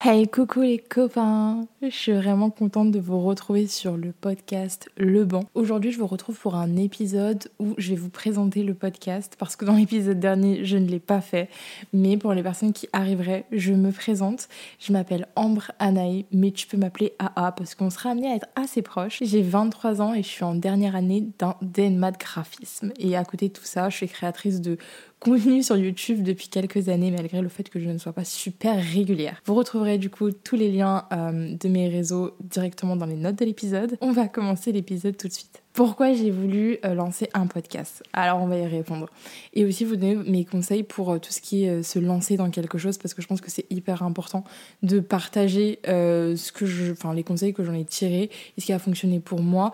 Hey coucou les copains Je suis vraiment contente de vous retrouver sur le podcast Le Banc. Aujourd'hui je vous retrouve pour un épisode où je vais vous présenter le podcast parce que dans l'épisode dernier je ne l'ai pas fait. Mais pour les personnes qui arriveraient, je me présente. Je m'appelle Ambre Anaï, mais tu peux m'appeler AA parce qu'on sera amené à être assez proches. J'ai 23 ans et je suis en dernière année d'un DNMA de graphisme. Et à côté de tout ça, je suis créatrice de contenu sur YouTube depuis quelques années, malgré le fait que je ne sois pas super régulière. Vous retrouverez du coup tous les liens euh, de mes réseaux directement dans les notes de l'épisode. On va commencer l'épisode tout de suite. Pourquoi j'ai voulu euh, lancer un podcast? Alors on va y répondre. Et aussi vous donner mes conseils pour euh, tout ce qui est se lancer dans quelque chose parce que je pense que c'est hyper important de partager ce que je, les conseils que j'en ai tirés et ce qui a fonctionné pour moi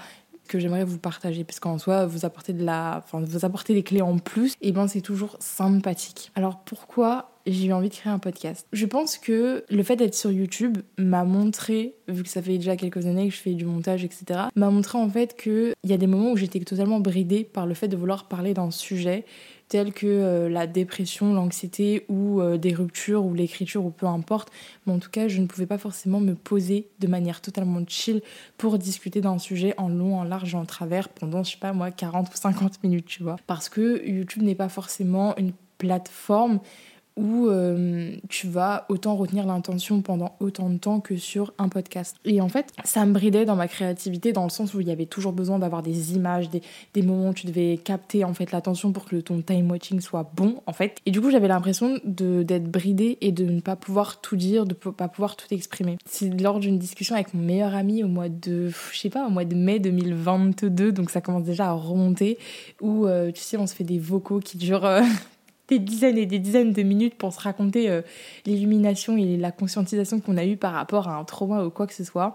que j'aimerais vous partager parce qu'en soi vous apportez de la enfin vous apportez des clés en plus et ben c'est toujours sympathique. Alors pourquoi j'ai eu envie de créer un podcast? Je pense que le fait d'être sur YouTube m'a montré, vu que ça fait déjà quelques années que je fais du montage, etc., m'a montré en fait qu'il y a des moments où j'étais totalement bridée par le fait de vouloir parler d'un sujet tels que euh, la dépression, l'anxiété ou euh, des ruptures ou l'écriture ou peu importe. Mais en tout cas, je ne pouvais pas forcément me poser de manière totalement chill pour discuter d'un sujet en long, en large en travers pendant, je sais pas moi, 40 ou 50 minutes, tu vois. Parce que YouTube n'est pas forcément une plateforme où euh, tu vas autant retenir l'intention pendant autant de temps que sur un podcast. Et en fait, ça me bridait dans ma créativité dans le sens où il y avait toujours besoin d'avoir des images, des, des, moments où tu devais capter en fait l'attention pour que ton time watching soit bon en fait. Et du coup, j'avais l'impression d'être bridée et de ne pas pouvoir tout dire, de ne pas pouvoir tout exprimer. C'est lors d'une discussion avec mon meilleur ami au mois de, je sais pas, au mois de mai 2022, donc ça commence déjà à remonter, où euh, tu sais, on se fait des vocaux qui durent... Des dizaines et des dizaines de minutes pour se raconter euh, l'illumination et la conscientisation qu'on a eue par rapport à un trauma ou quoi que ce soit.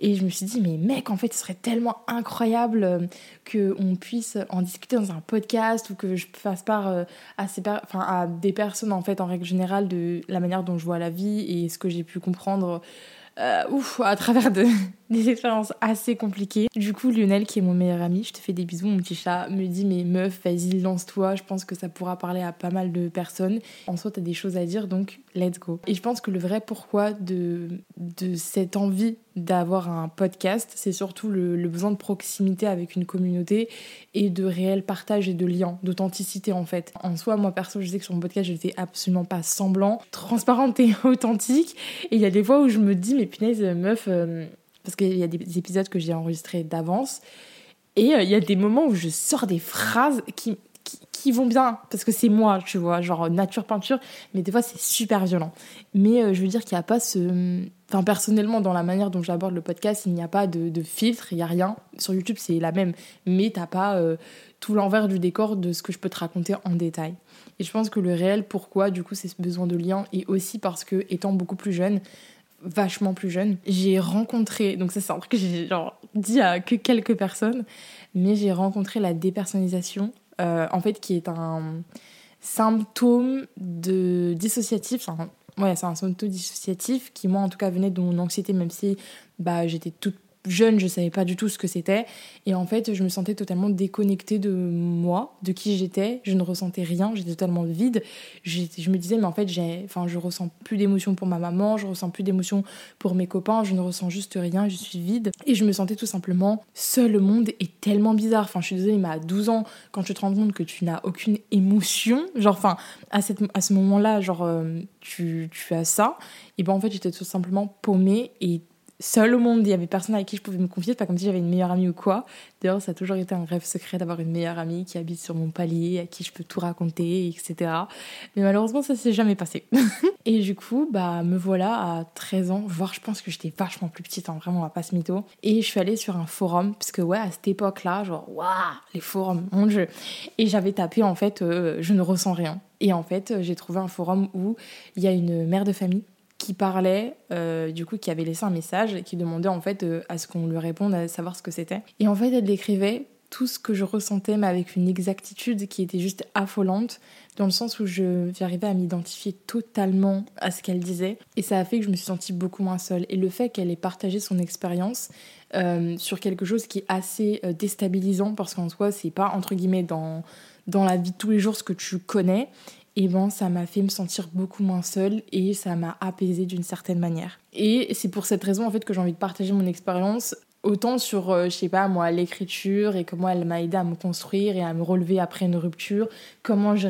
Et je me suis dit, mais mec, en fait, ce serait tellement incroyable euh, qu'on puisse en discuter dans un podcast ou que je fasse part euh, à, ces à des personnes, en fait, en règle générale, de la manière dont je vois la vie et ce que j'ai pu comprendre euh, ouf, à travers de, des expériences assez compliquées. Du coup, Lionel, qui est mon meilleur ami, je te fais des bisous, mon petit chat, me dit Mais meuf, vas-y, lance-toi, je pense que ça pourra parler à pas mal de personnes. En soi, t'as des choses à dire, donc let's go. Et je pense que le vrai pourquoi de, de cette envie d'avoir un podcast, c'est surtout le, besoin de proximité avec une communauté et de réel partage et de lien, d'authenticité en fait. En soi, moi perso, je sais que sur mon podcast, je n'étais absolument pas semblant, transparente et authentique. Et il y a des fois où je me dis, mais punaise, meuf, euh, parce qu'il y a des épisodes que j'ai enregistrés d'avance. Et euh, il y a des moments où je sors des phrases qui, qui vont bien parce que c'est moi, tu vois, genre nature peinture, mais des fois c'est super violent. Mais euh, je veux dire qu'il n'y a pas ce. Enfin, personnellement, dans la manière dont j'aborde le podcast, il n'y a pas de, filtre, il n'y a rien. Sur YouTube, c'est la même, mais t'as pas euh, tout l'envers du décor de ce que je peux te raconter en détail. Et je pense que le réel, pourquoi, du coup, c'est ce besoin de lien, et aussi parce que, étant beaucoup plus jeune, vachement plus jeune, j'ai rencontré, donc ça c'est un truc que j'ai genre dit à que quelques personnes, mais j'ai rencontré la dépersonnalisation euh, en fait, qui est un symptôme de dissociatif. Enfin, ouais, c'est un symptôme dissociatif qui, moi, en tout cas, venait de mon anxiété, même si bah, j'étais toute jeune, je savais pas du tout ce que c'était. Et en fait, je me sentais totalement déconnectée de moi, de qui j'étais. Je ne ressentais rien, j'étais totalement vide. Je me disais, mais en fait, j'ai, enfin, je ressens plus d'émotions pour ma maman, je ressens plus d'émotions pour mes copains, je ne ressens juste rien, je suis vide. Et je me sentais tout simplement seule. Le monde est tellement bizarre. Enfin, je suis désolée, mais à 12 ans, quand tu te rends compte que tu n'as aucune émotion, genre, enfin, à, cette, à ce moment-là, genre, euh, tu, tu as ça, et ben en fait, j'étais tout simplement paumée et seule au monde. Il y avait personne avec qui je pouvais me confier. pas comme si j'avais une meilleure amie ou quoi. D'ailleurs, ça a toujours été un rêve secret d'avoir une meilleure amie qui habite sur mon palier, à qui je peux tout raconter, etc. Mais malheureusement, ça s'est jamais passé. et du coup, bah, me voilà à 13 ans, voire je pense que j'étais vachement plus petite, hein, vraiment, à pas se mytho. Et je suis allée sur un forum, parce que ouais, à cette époque-là, genre, waouh, les forums, mon dieu. Et j'avais tapé, en fait, euh, je ne ressens rien. Et en fait, j'ai trouvé un forum où il y a une mère de famille qui parlait, euh, du coup, qui avait laissé un message et qui demandait en fait euh, à ce qu'on lui réponde, à savoir ce que c'était. Et en fait, elle décrivait tout ce que je ressentais, mais avec une exactitude qui était juste affolante, dans le sens où j'arrivais à m'identifier totalement à ce qu'elle disait. Et ça a fait que je me suis sentie beaucoup moins seule. Et le fait qu'elle ait partagé son expérience euh, sur quelque chose qui est assez déstabilisant, parce qu'en soi, c'est pas entre guillemets dans, dans la vie de tous les jours ce que tu connais, et eh ben ça m'a fait me sentir beaucoup moins seule et ça m'a apaisée d'une certaine manière. Et c'est pour cette raison en fait que j'ai envie de partager mon expérience autant sur, euh, je sais pas moi, l'écriture et comment elle m'a aidé à me construire et à me relever après une rupture, comment j'ai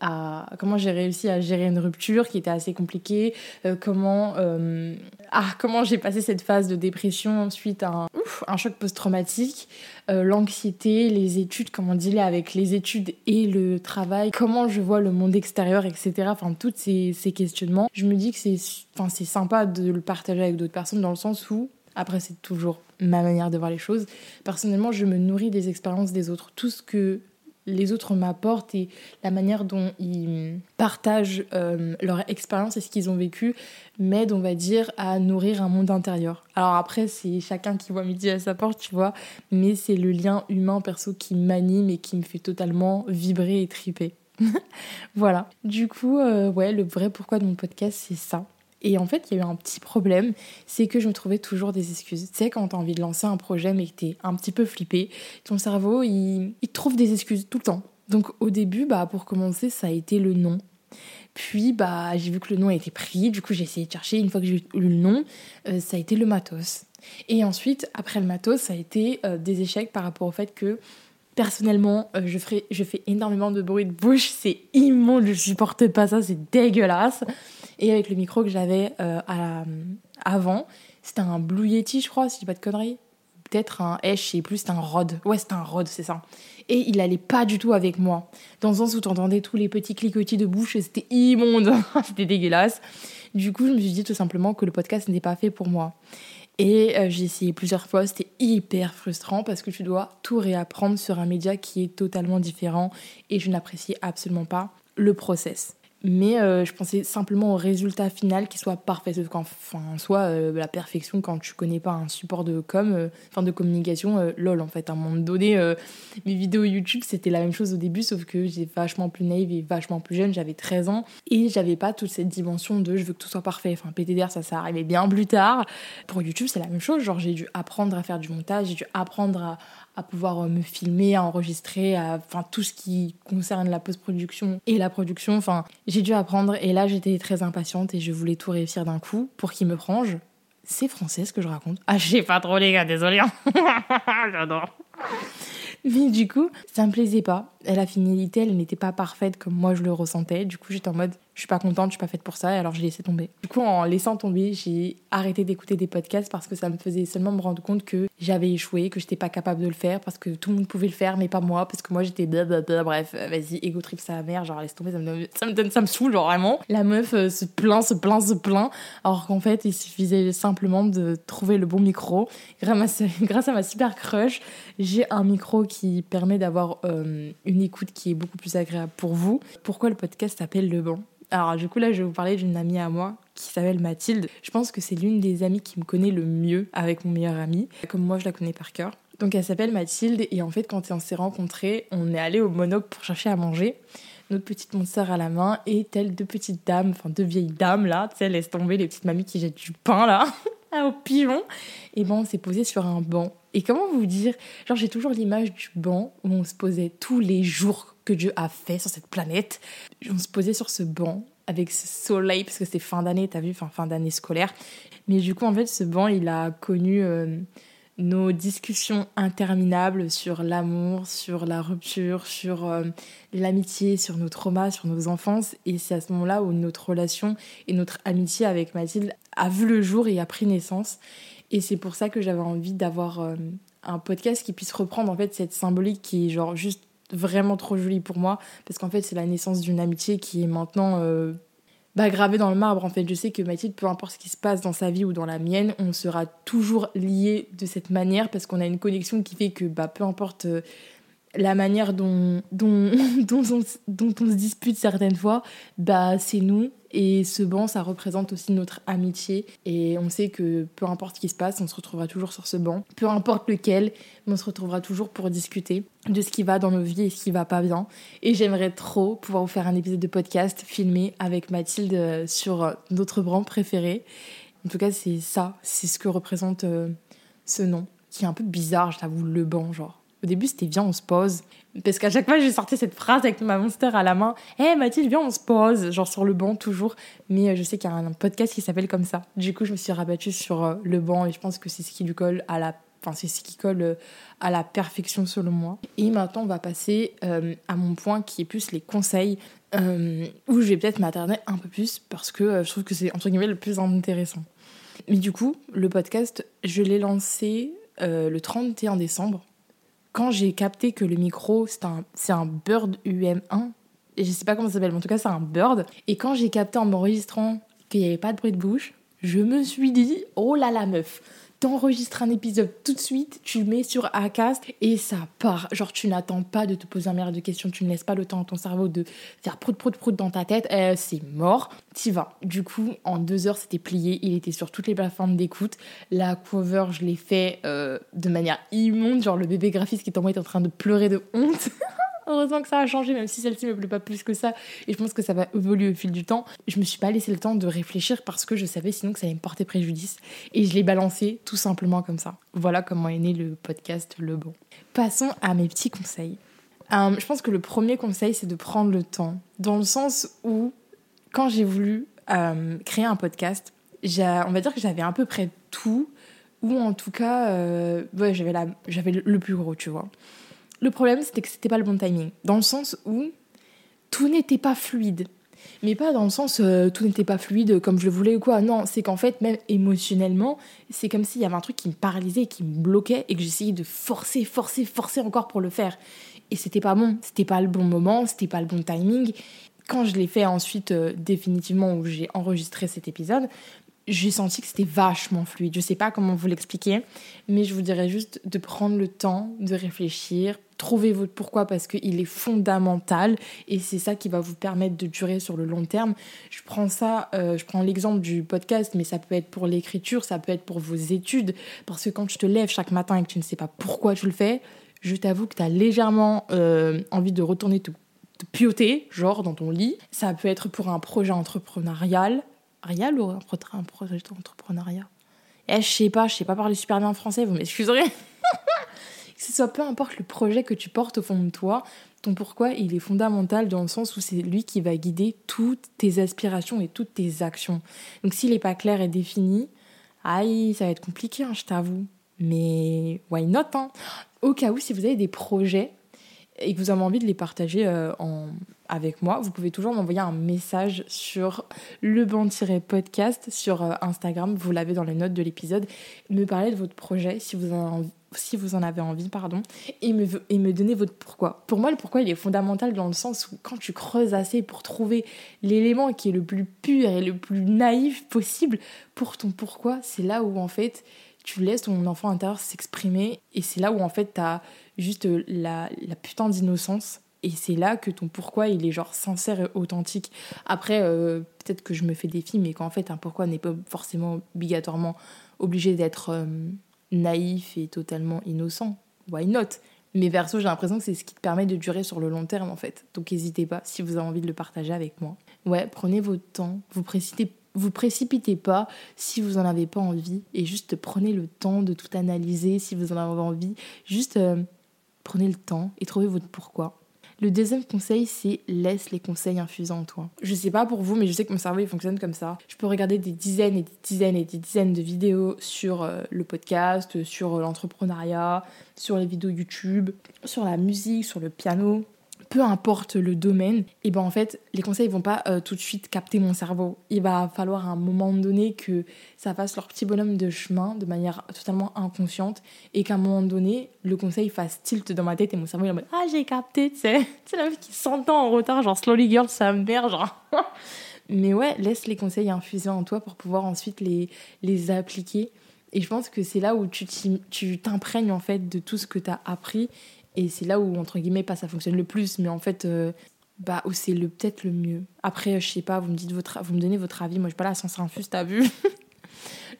à, comment réussi à gérer une rupture qui était assez compliquée, euh, comment, euh, ah, comment j'ai passé cette phase de dépression suite à un, un choc post-traumatique, l'anxiété, les études, comment dealer avec les études et le travail, comment je vois le monde extérieur, etc. Enfin, tous ces, ces questionnements. Je me dis que c'est sympa de le partager avec d'autres personnes dans le sens où après, c'est toujours ma manière de voir les choses. Personnellement, je me nourris des expériences des autres. Tout ce que les autres m'apportent et la manière dont ils partagent euh, leur expérience et ce qu'ils ont vécu m'aide, on va dire, à nourrir un monde intérieur. Alors après, c'est chacun qui voit midi à sa porte, tu vois, mais c'est le lien humain perso qui m'anime et qui me fait totalement vibrer et triper. voilà. Du coup, euh, ouais, le vrai pourquoi de mon podcast, c'est ça. Et en fait, il y a eu un petit problème, c'est que je me trouvais toujours des excuses. Tu sais, quand t'as envie de lancer un projet mais que t'es un petit peu flippé, ton cerveau, il, trouve des excuses tout le temps. Donc au début, bah, pour commencer, ça a été le nom. Puis bah, j'ai vu que le nom a été pris, du coup j'ai essayé de chercher. Une fois que j'ai eu le nom, euh, ça a été le matos. Et ensuite, après le matos, ça a été euh, des échecs par rapport au fait que personnellement, euh, je, je fais énormément de bruit de bouche, c'est immonde, je supporte pas ça, c'est dégueulasse. Et avec le micro que j'avais euh, avant, c'était un Blue Yeti, je crois, si je dis pas de conneries. Peut-être un H, je sais plus, c'était un Rod. Ouais, c'était un Rod, c'est ça. Et il allait pas du tout avec moi. Dans le sens où t'entendais tous les petits cliquetis de bouche, c'était immonde, c'était dégueulasse. Du coup, je me suis dit tout simplement que le podcast n'était pas fait pour moi. Et euh, j'ai essayé plusieurs fois, c'était hyper frustrant parce que tu dois tout réapprendre sur un média qui est totalement différent et je n'appréciais absolument pas le process mais euh, je pensais simplement au résultat final qui soit parfait. Sauf qu'en enfin, soit euh, la perfection quand tu connais pas un support de com euh, de communication lol en fait à un moment donné mes vidéos YouTube c'était la même chose au début sauf que j'ai vachement plus naïve et vachement plus jeune j'avais 13 ans et j'avais pas toute cette dimension de je veux que tout soit parfait enfin PTDR ça s'est arrivé bien plus tard. Pour YouTube c'est la même chose genre j'ai dû apprendre à faire du montage j'ai dû apprendre à, à pouvoir euh, me filmer, à enregistrer, enfin tout ce qui concerne la post-production et la production. Enfin, j'ai dû apprendre et là j'étais très impatiente et je voulais tout réussir d'un coup pour qu'il me frange. C'est français ce que je raconte. Ah, je sais pas trop les gars, désolé. Hein. J'adore. Mais du coup, ça me plaisait pas. La finalité, elle n'était pas parfaite comme moi je le ressentais. Du coup, j'étais en mode, je suis pas contente, je suis pas faite pour ça, alors j'ai laissé tomber. Du coup, en laissant tomber, j'ai arrêté d'écouter des podcasts parce que ça me faisait seulement me rendre compte que j'avais échoué, que j'étais pas capable de le faire parce que tout le monde pouvait le faire, mais pas moi, parce que moi j'étais blablabla. Bref, vas-y, ego trip sa mère, genre laisse tomber, ça me, donne, ça me saoule, genre vraiment. La meuf euh, se plaint, se plaint, se plaint, alors qu'en fait, il suffisait simplement de trouver le bon micro. Grâce à, grâce à ma super crush, j'ai un micro qui permet d'avoir euh, une écoute qui est beaucoup plus agréable pour vous. Pourquoi le podcast s'appelle Le Banc? Alors du coup là je vais vous parler d'une amie à moi qui s'appelle Mathilde. Je pense que c'est l'une des amies qui me connaît le mieux avec mon meilleur ami, comme moi je la connais par cœur. Donc elle s'appelle Mathilde et en fait quand on s'est rencontrés, on est allé au Monop pour chercher à manger. Notre petite monster à la main et telles deux petites dames, enfin deux vieilles dames là, tu sais, laisse tomber les petites mamies qui jettent du pain là, au pigeon. Et bon, on s'est posé sur un banc. Et comment vous dire? Genre, j'ai toujours l'image du banc où on se posait tous les jours que Dieu a fait sur cette planète. On se posait sur ce banc avec ce soleil, parce que c'était fin d'année, t'as vu, enfin fin d'année scolaire. Mais du coup, en fait, ce banc, il a connu euh, nos discussions interminables sur l'amour, sur la rupture, sur euh, l'amitié, sur nos traumas, sur nos enfances. Et c'est à ce moment-là où notre relation et notre amitié avec Mathilde a vu le jour et a pris naissance. Et c'est pour ça que j'avais envie d'avoir euh, un podcast qui puisse reprendre en fait cette symbolique qui est genre juste vraiment trop jolie pour moi parce qu'en fait c'est la naissance d'une amitié qui est maintenant euh, bah, gravée dans le marbre en fait je sais que Mathilde peu importe ce qui se passe dans sa vie ou dans la mienne on sera toujours liés de cette manière parce qu'on a une connexion qui fait que bah peu importe euh, la manière dont, on, dont on se dispute certaines fois, bah c'est nous. Et ce banc, ça représente aussi notre amitié. Et on sait que peu importe ce qui se passe, on se retrouvera toujours sur ce banc. Peu importe lequel, on se retrouvera toujours pour discuter de ce qui va dans nos vies et ce qui va pas bien. Et j'aimerais trop pouvoir vous faire un épisode de podcast filmé avec Mathilde euh, sur notre banc préféré. En tout cas, c'est ça, c'est ce que représente euh, ce nom, qui est un peu bizarre, je t'avoue, le banc, genre Au début, c'était viens, on se pose. Parce qu'à chaque fois, j'ai sorti cette phrase avec ma monster à la main. Hé hey, Mathilde, viens, on se pose. Genre sur le banc, toujours. Mais euh, je sais qu'il y a un podcast qui s'appelle comme ça. Du coup, je me suis rabattue sur euh, le banc et je pense que c'est ce qui lui colle à la. Enfin, c'est ce qui colle euh, à la perfection selon moi. Et maintenant, on va passer à mon point qui est plus les conseils. où je vais peut-être m'attarder un peu plus parce que je trouve que c'est entre guillemets le plus intéressant. Mais du coup, le podcast, je l'ai lancé le 31 décembre quand j'ai capté que le micro, c'est un, un Bird UM1, et je sais pas comment ça s'appelle, mais en tout cas, c'est un Bird. Et quand j'ai capté en m'enregistrant qu'il n'y avait pas de bruit de bouche, je me suis dit, oh là là, meuf, t'enregistres un épisode tout de suite, tu mets sur Acast et ça part. Genre, tu n'attends pas de te poser un milliard de questions, tu ne laisses pas le temps à ton cerveau de faire prout prout prout dans ta tête, euh, c'est mort, t'y vas. Du coup, en deux heures, c'était plié, il était sur toutes les plateformes d'écoute. La cover, je l'ai fait euh, de manière immonde, genre le bébé graphiste qui t'envoie est en train de pleurer de honte. Heureusement que ça a changé, même si celle-ci me plaît pas plus que ça. Et je pense que ça va évoluer au fil du temps. Je me suis pas laissé le temps de réfléchir parce que je savais sinon que ça allait me porter préjudice. Et je l'ai balancé tout simplement comme ça. Voilà comment est né le podcast Le Bon. Passons à mes petits conseils. Euh, je pense que le premier conseil, c'est de prendre le temps. Dans le sens où, quand j'ai voulu euh, créer un podcast, on va dire que j'avais à peu près tout. Ou en tout cas, euh, j'avais le plus gros, tu vois. Le problème, c'était que c'était pas le bon timing. Dans le sens où tout n'était pas fluide. Mais pas dans le sens euh, tout n'était pas fluide comme je le voulais ou quoi. Non, c'est qu'en fait, même émotionnellement, c'est comme s'il y avait un truc qui me paralysait, qui me bloquait et que j'essayais de forcer, forcer, forcer encore pour le faire. Et c'était pas bon. C'était pas le bon moment, c'était pas le bon timing. Quand je l'ai fait ensuite, euh, définitivement, où j'ai enregistré cet épisode, j'ai senti que c'était vachement fluide. Je sais pas comment vous l'expliquer, mais je vous dirais juste de prendre le temps de réfléchir, trouver votre pourquoi? Parce qu'il est fondamental et c'est ça qui va vous permettre de durer sur le long terme. Je prends ça, euh, je prends l'exemple du podcast, mais ça peut être pour l'écriture, ça peut être pour vos études, parce que quand tu te lèves chaque matin et que tu ne sais pas pourquoi tu le fais, je t'avoue que tu as légèrement euh, envie de retourner te, te pioter, genre dans ton lit. Ça peut être pour un projet entrepreneurial, Rial ou un projet d'entrepreneuriat? Eh, je sais pas, je sais pas parler super bien français, vous m'excuserez. que ce soit peu importe le projet que tu portes au fond de toi, ton pourquoi, il est fondamental dans le sens où c'est lui qui va guider toutes tes aspirations et toutes tes actions. Donc s'il n'est pas clair et défini, aïe, ça va être compliqué, hein, je t'avoue. Mais why not hein? Au cas où, si vous avez des projets et que vous avez envie de les partager euh, en, avec moi, vous pouvez toujours m'envoyer un message sur le banc-podcast sur euh, Instagram, vous l'avez dans les notes de l'épisode, me parler de votre projet si vous en, avez envie, pardon, et me, et me donner votre pourquoi. Pour moi, le pourquoi, il est fondamental dans le sens où quand tu creuses assez pour trouver l'élément qui est le plus pur et le plus naïf possible pour ton pourquoi, c'est là où en fait tu laisses ton enfant intérieur s'exprimer et c'est là où en fait tu as juste la, la putain d'innocence et c'est là que ton pourquoi il est genre sincère et authentique. Après, euh, peut-être que je me fais des films et qu'en fait un pourquoi n'est pas forcément obligatoirement obligé d'être euh, naïf et totalement innocent. Why not? Mais verso, j'ai l'impression que c'est ce qui te permet de durer sur le long terme en fait. Donc n'hésitez pas si vous avez envie de le partager avec moi. Ouais, prenez votre temps, vous précipitez vous précipitez pas si vous en avez pas envie et juste prenez le temps de tout analyser si vous en avez envie. Juste euh, prenez le temps et trouvez votre pourquoi. Le deuxième conseil, c'est laisse les conseils infuser en toi. Je sais pas pour vous, mais je sais que mon cerveau il fonctionne comme ça. Je peux regarder des dizaines et des dizaines et des dizaines de vidéos sur euh, le podcast, sur euh, l'entrepreneuriat, sur les vidéos YouTube, sur la musique, sur le piano, peu importe le domaine, et ben en fait, les conseils vont pas euh, tout de suite capter mon cerveau. Il va falloir à un moment donné que ça fasse leur petit bonhomme de chemin de manière totalement inconsciente et qu'à un moment donné, le conseil fasse tilt dans ma tête et mon cerveau il est en mode Ah, j'ai capté, tu sais. C'est la meuf qui s'entend en retard, genre Slowly Girl, ça me perd, genre. Mais ouais, laisse les conseils infuser en toi pour pouvoir ensuite les, les appliquer. Et je pense que c'est là où tu t'imprègnes en fait de tout ce que tu as appris et c'est là où, entre guillemets, pas ça fonctionne le plus, mais en fait, euh, bah, où c'est le, peut-être le mieux. Après, je sais pas, vous me, dites votre, vous me donnez votre avis. Moi, je suis pas là sans infuse, t'as vu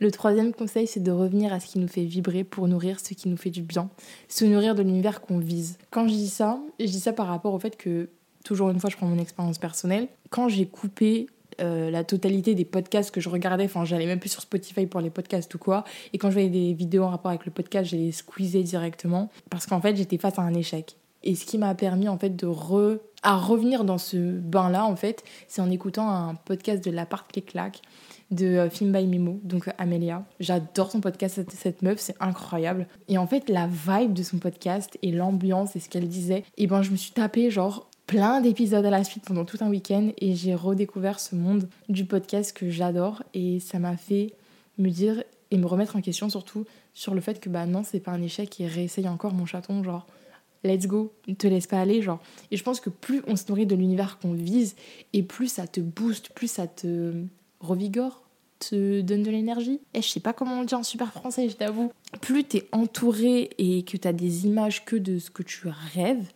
Le troisième conseil, c'est de revenir à ce qui nous fait vibrer pour nourrir ce qui nous fait du bien. Se nourrir de l'univers qu'on vise. Quand je dis ça, je dis ça par rapport au fait que, toujours une fois, je prends mon expérience personnelle. Quand j'ai coupé euh, la totalité des podcasts que je regardais. Enfin, j'allais même plus sur Spotify pour les podcasts ou quoi. Et quand je voyais des vidéos en rapport avec le podcast, j'allais les directement. Parce qu'en fait, j'étais face à un échec. Et ce qui m'a permis, en fait, de re... à revenir dans ce bain-là, en fait, c'est en écoutant un podcast de L'Appart qui claque de euh, Film by Mimo, donc Amelia. J'adore son podcast, cette, cette meuf, c'est incroyable. Et en fait, la vibe de son podcast et l'ambiance et ce qu'elle disait, et ben je me suis tapé genre plein d'épisodes à la suite pendant tout un week-end et j'ai redécouvert ce monde du podcast que j'adore et ça m'a fait me dire et me remettre en question surtout sur le fait que bah non c'est pas un échec et réessaye encore mon chaton genre let's go te laisse pas aller genre et je pense que plus on se nourrit de l'univers qu'on vise et plus ça te booste plus ça te revigore te donne de l'énergie. Et je sais pas comment on dit en super français, je t'avoue. Plus t'es entouré et que t'as des images que de ce que tu rêves,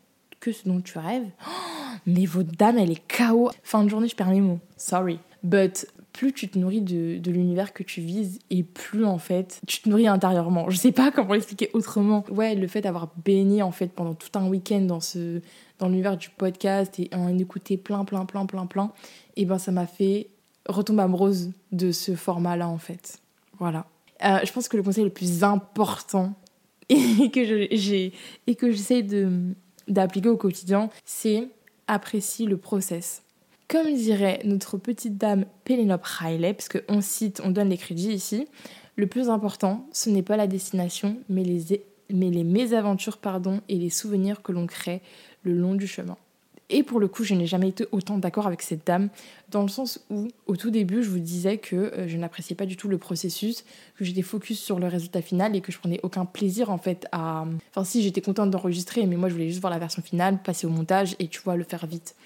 que ce dont tu rêves, mais votre dame, elle est KO. Fin de journée, je perds mes mots. Sorry. But plus tu te nourris de, de l'univers que tu vises et plus en fait tu te nourris intérieurement. Je sais pas comment l'expliquer autrement. Ouais, le fait d'avoir baigné en fait pendant tout un week-end dans ce dans l'univers du podcast et en écouter plein plein plein plein plein, et ben ça m'a fait retombe amoureuse de ce format-là, en fait. Voilà. Euh, je pense que le conseil le plus important et que j'ai et que j'essaie d'appliquer au quotidien, c'est apprécie le process. Comme dirait notre petite dame Pénélope Riley, parce qu'on cite, on donne les crédits ici, le plus important, ce n'est pas la destination, mais les, mais les mésaventures pardon, et les souvenirs que l'on crée le long du chemin. Et pour le coup, je n'ai jamais été autant d'accord avec cette dame, dans le sens où, au tout début, je vous disais que euh, je n'appréciais pas du tout le processus, que j'étais focus sur le résultat final et que je prenais aucun plaisir en fait à. Enfin, si j'étais contente d'enregistrer, mais moi je voulais juste voir la version finale, passer au montage et tu vois, le faire vite.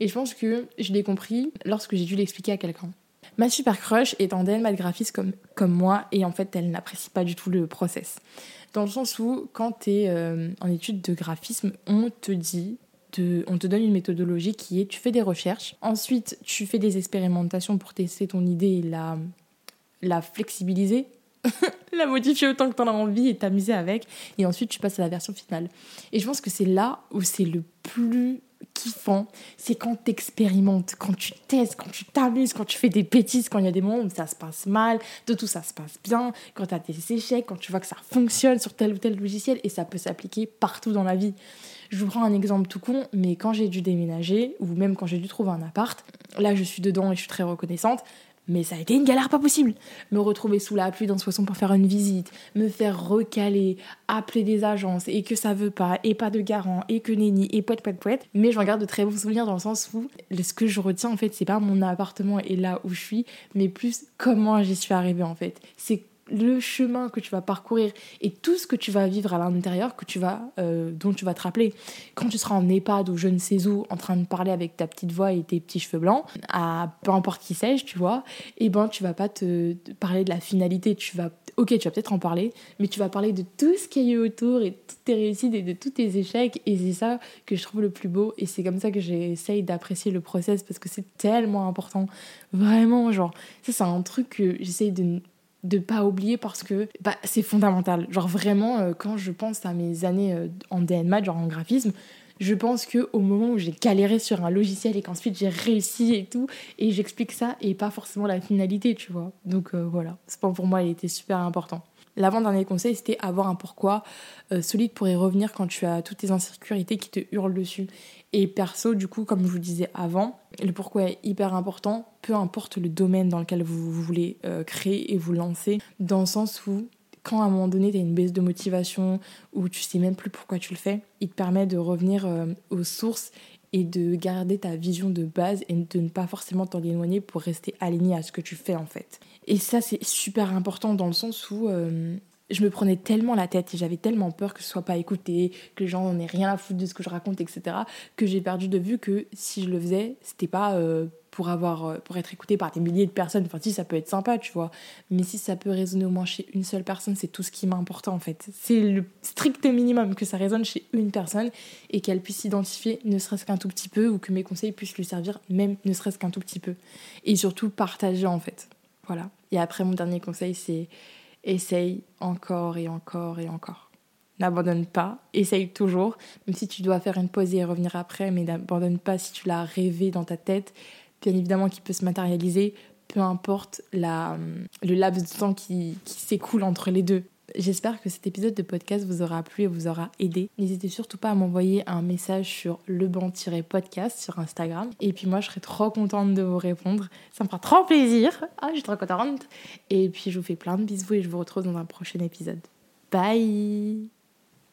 Et je pense que je l'ai compris lorsque j'ai dû l'expliquer à quelqu'un. Ma super crush est en DNMAT graphiste comme, comme moi et en fait elle n'apprécie pas du tout le process. Dans le sens où quand tu es euh, en étude de graphisme, on te dit on te donne une méthodologie qui est tu fais des recherches, ensuite tu fais des expérimentations pour tester ton idée et la, la flexibiliser, la modifier autant que tu en as envie et t'amuser avec, et ensuite tu passes à la version finale. Et je pense que c'est là où c'est le plus kiffant, c'est quand tu expérimentes, quand tu testes, quand tu t'amuses, quand tu fais des bêtises, quand il y a des moments où ça se passe mal, de tout ça se passe bien, quand tu as des échecs, quand tu vois que ça fonctionne sur tel ou tel logiciel et ça peut s'appliquer partout dans la vie. Je vous prends un exemple tout con, mais quand j'ai dû déménager, ou même quand j'ai dû trouver un appart, là je suis dedans et je suis très reconnaissante, mais ça a été une galère pas possible. Me retrouver sous la pluie dans ce poisson pour faire une visite, me faire recaler, appeler des agences et que ça veut pas, et pas de garant, et que nenni, et poète, poète, poète. Mais je regarde de très bons souvenirs dans le sens où ce que je retiens en fait, c'est pas mon appartement et là où je suis, mais plus comment j'y suis arrivée en fait. C'est le chemin que tu vas parcourir et tout ce que tu vas vivre à l'intérieur que tu vas euh, dont tu vas te rappeler. Quand tu seras en EHPAD ou je ne sais où en train de parler avec ta petite voix et tes petits cheveux blancs à peu importe qui sais-je tu vois et eh ben tu vas pas te, parler de la finalité. Tu vas ok tu vas peut-être en parler mais tu vas parler de tout ce qu'il y a eu autour et de toutes tes réussites et de tous tes échecs. Et c'est ça que je trouve le plus beau. Et c'est comme ça que j'essaye d'apprécier le process parce que c'est tellement important. Vraiment genre ça c'est un truc que j'essaye de de pas oublier parce que bah, c'est fondamental. Genre vraiment, euh, quand je pense à mes années euh, en DNMA, genre en graphisme, je pense que au moment où j'ai galéré sur un logiciel et qu'ensuite j'ai réussi et tout, et j'explique ça et pas forcément la finalité, tu vois. Donc euh, voilà, c'est pas pour moi, il était super important. L'avant-dernier conseil, c'était avoir un pourquoi solide pour y revenir quand tu as toutes tes insécurités qui te hurlent dessus. Et perso, du coup, comme je vous disais avant, le pourquoi est hyper important, peu importe le domaine dans lequel vous, voulez euh, créer et vous lancer, dans le sens où quand à un moment donné tu as une baisse de motivation ou tu sais même plus pourquoi tu le fais, il te permet de revenir euh, aux sources et de garder ta vision de base et de ne pas forcément t'en éloigner pour rester aligné à ce que tu fais en fait. Et ça c'est super important dans le sens où euh, je me prenais tellement la tête et j'avais tellement peur que ce soit pas écouté, que les gens n'aient rien à foutre de ce que je raconte, etc., que j'ai perdu de vue que si je le faisais, c'était pas euh, pour avoir euh, pour être écouté par des milliers de personnes. Enfin, si ça peut être sympa, tu vois, mais si ça peut résonner au moins chez une seule personne, c'est tout ce qui m'importe en fait. C'est le strict minimum que ça résonne chez une personne et qu'elle puisse s'identifier, ne serait-ce qu'un tout petit peu, ou que mes conseils puissent lui servir, même ne serait-ce qu'un tout petit peu. Et surtout partager en fait. Voilà. Et après, mon dernier conseil, c'est essaye encore et encore et encore. N'abandonne pas, essaye toujours, même si tu dois faire une pause et revenir après, mais n'abandonne pas si tu l'as rêvé dans ta tête, bien évidemment qui peut se matérialiser, peu importe la, le laps de temps qui, qui s'écoule entre les deux. J'espère que cet épisode de podcast vous aura plu et vous aura aidé. N'hésitez surtout pas à m'envoyer un message sur leban-podcast sur Instagram. Et puis moi, je serai trop contente de vous répondre. Ça me fera trop plaisir. Ah, je suis trop contente. Et puis, je vous fais plein de bisous et je vous retrouve dans un prochain épisode. Bye